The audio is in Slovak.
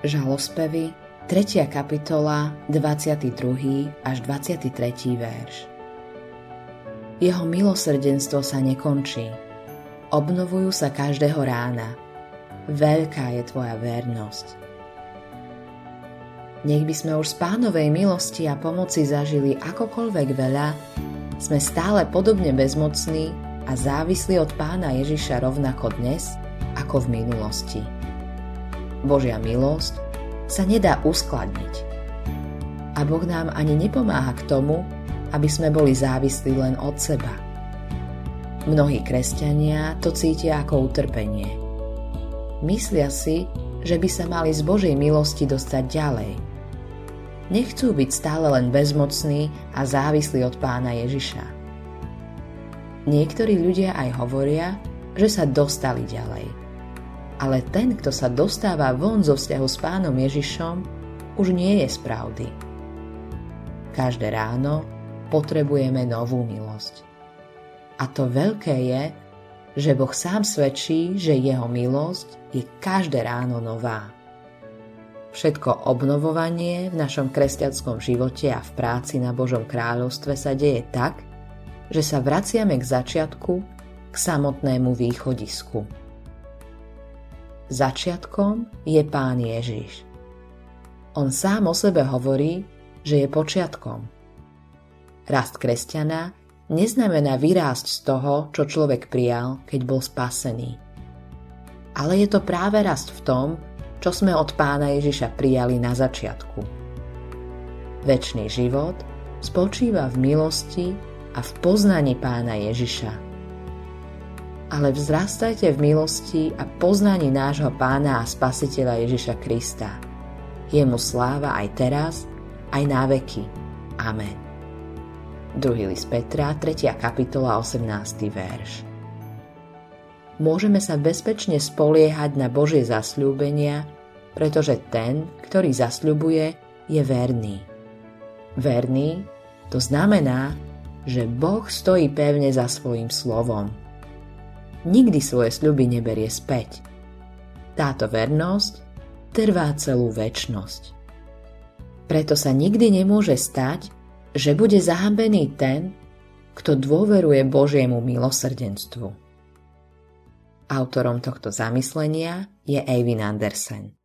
Žalospevy, 3. kapitola, 22. až 23. verš. Jeho milosrdenstvo sa nekončí. Obnovujú sa každého rána. Veľká je tvoja vernosť. Nech by sme už z pánovej milosti a pomoci zažili akokoľvek veľa, sme stále podobne bezmocní a závislí od pána Ježiša rovnako dnes, ako v minulosti. Božia milosť sa nedá uskladniť. A Boh nám ani nepomáha k tomu, aby sme boli závislí len od seba. Mnohí kresťania to cítia ako utrpenie. Myslia si, že by sa mali z Božej milosti dostať ďalej. Nechcú byť stále len bezmocní a závislí od pána Ježiša. Niektorí ľudia aj hovoria, že sa dostali ďalej ale ten, kto sa dostáva von zo vzťahu s pánom Ježišom, už nie je z pravdy. Každé ráno potrebujeme novú milosť. A to veľké je, že Boh sám svedčí, že jeho milosť je každé ráno nová. Všetko obnovovanie v našom kresťanskom živote a v práci na Božom kráľovstve sa deje tak, že sa vraciame k začiatku, k samotnému východisku. Začiatkom je Pán Ježiš. On sám o sebe hovorí, že je počiatkom. Rast kresťana neznamená vyrásť z toho, čo človek prijal, keď bol spasený. Ale je to práve rast v tom, čo sme od pána Ježiša prijali na začiatku. Večný život spočíva v milosti a v poznaní pána Ježiša ale vzrastajte v milosti a poznaní nášho pána a spasiteľa Ježiša Krista. Jemu sláva aj teraz, aj na veky. Amen. 2. list Petra, 3. kapitola, 18. verš. Môžeme sa bezpečne spoliehať na Božie zasľúbenia, pretože ten, ktorý zasľubuje, je verný. Verný to znamená, že Boh stojí pevne za svojim slovom nikdy svoje sľuby neberie späť. Táto vernosť trvá celú väčnosť. Preto sa nikdy nemôže stať, že bude zahambený ten, kto dôveruje Božiemu milosrdenstvu. Autorom tohto zamyslenia je Eivin Andersen.